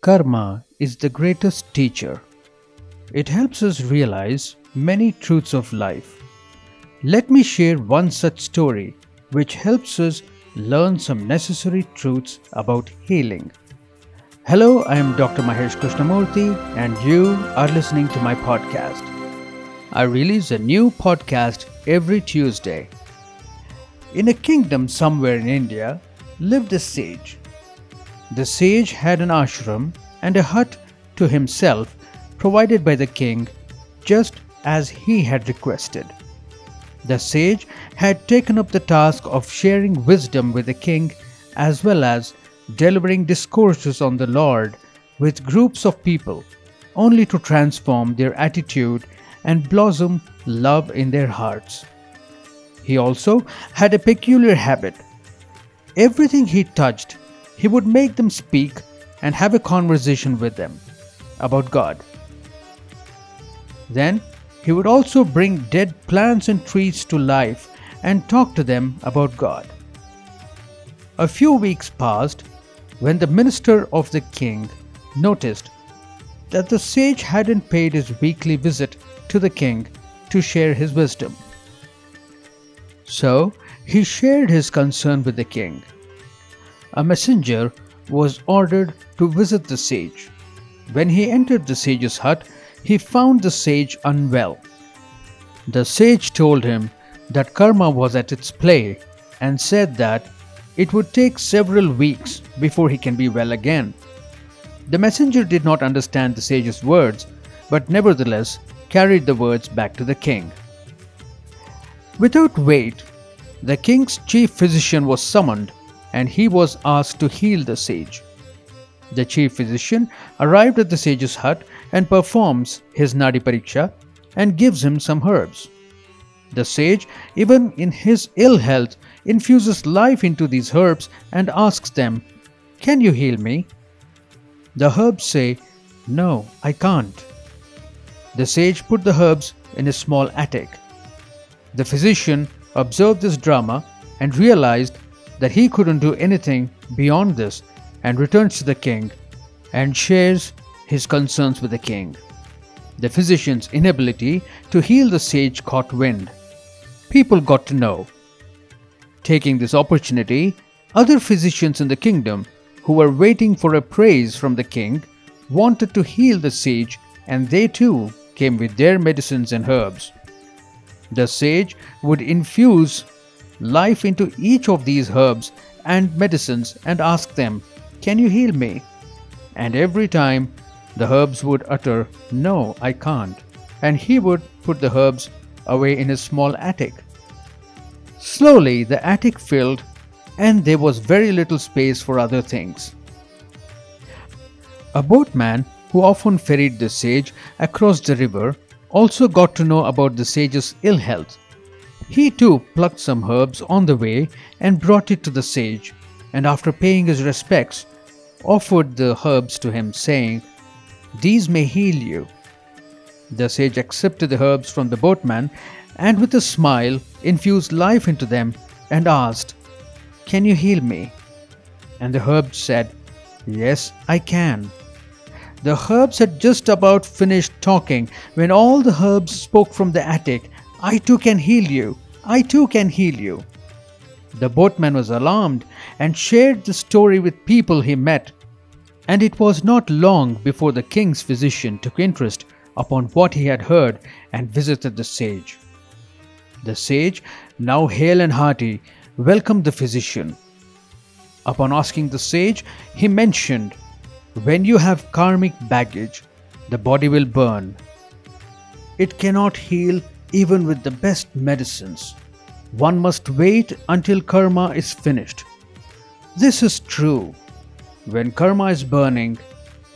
Karma is the greatest teacher. It helps us realize many truths of life. Let me share one such story which helps us learn some necessary truths about healing. Hello, I am Dr. Mahesh Krishnamurthy, and you are listening to my podcast. I release a new podcast every Tuesday. In a kingdom somewhere in India lived a sage. The sage had an ashram and a hut to himself provided by the king just as he had requested. The sage had taken up the task of sharing wisdom with the king as well as delivering discourses on the Lord with groups of people, only to transform their attitude and blossom love in their hearts. He also had a peculiar habit. Everything he touched, he would make them speak and have a conversation with them about God. Then he would also bring dead plants and trees to life and talk to them about God. A few weeks passed when the minister of the king noticed that the sage hadn't paid his weekly visit to the king to share his wisdom. So he shared his concern with the king. A messenger was ordered to visit the sage. When he entered the sage's hut, he found the sage unwell. The sage told him that karma was at its play and said that it would take several weeks before he can be well again. The messenger did not understand the sage's words, but nevertheless carried the words back to the king. Without wait, the king's chief physician was summoned and he was asked to heal the sage. The chief physician arrived at the sage's hut and performs his Nadi Pariksha and gives him some herbs. The sage, even in his ill health, infuses life into these herbs and asks them, Can you heal me? The herbs say, No, I can't. The sage put the herbs in a small attic. The physician observed this drama and realized that he couldn't do anything beyond this and returns to the king and shares his concerns with the king. The physician's inability to heal the sage caught wind. People got to know. Taking this opportunity, other physicians in the kingdom who were waiting for a praise from the king wanted to heal the sage and they too came with their medicines and herbs. The sage would infuse life into each of these herbs and medicines and ask them, Can you heal me? And every time the herbs would utter, No, I can't. And he would put the herbs away in his small attic. Slowly, the attic filled, and there was very little space for other things. A boatman who often ferried the sage across the river also got to know about the sage's ill health. He too plucked some herbs on the way and brought it to the sage, and after paying his respects, offered the herbs to him, saying, These may heal you. The sage accepted the herbs from the boatman and with a smile infused life into them and asked, Can you heal me? And the herbs said, Yes, I can. The herbs had just about finished talking when all the herbs spoke from the attic I too can heal you. I too can heal you. The boatman was alarmed and shared the story with people he met. And it was not long before the king's physician took interest upon what he had heard and visited the sage. The sage, now hale and hearty, welcomed the physician. Upon asking the sage, he mentioned when you have karmic baggage, the body will burn. It cannot heal even with the best medicines. One must wait until karma is finished. This is true. When karma is burning,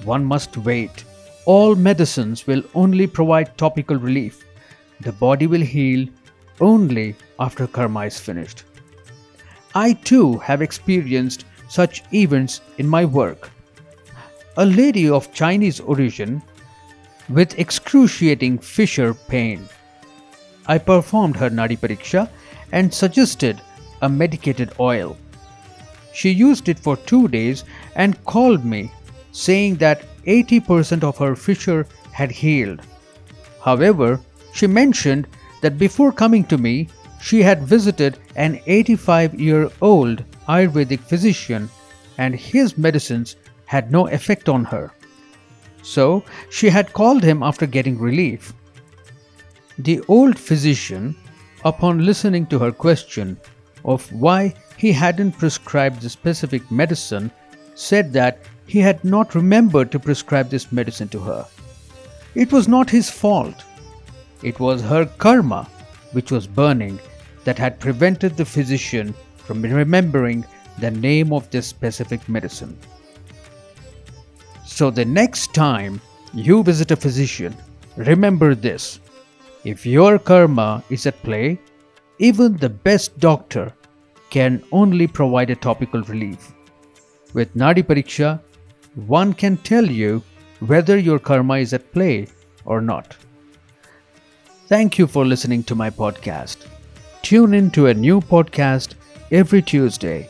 one must wait. All medicines will only provide topical relief. The body will heal only after karma is finished. I too have experienced such events in my work a lady of Chinese origin with excruciating fissure pain. I performed her Nadi Pariksha and suggested a medicated oil. She used it for two days and called me saying that 80% of her fissure had healed. However, she mentioned that before coming to me, she had visited an 85 year old Ayurvedic physician and his medicines had no effect on her. So she had called him after getting relief. The old physician, upon listening to her question of why he hadn't prescribed the specific medicine, said that he had not remembered to prescribe this medicine to her. It was not his fault. It was her karma, which was burning, that had prevented the physician from remembering the name of this specific medicine. So, the next time you visit a physician, remember this if your karma is at play, even the best doctor can only provide a topical relief. With Nadi Pariksha, one can tell you whether your karma is at play or not. Thank you for listening to my podcast. Tune in to a new podcast every Tuesday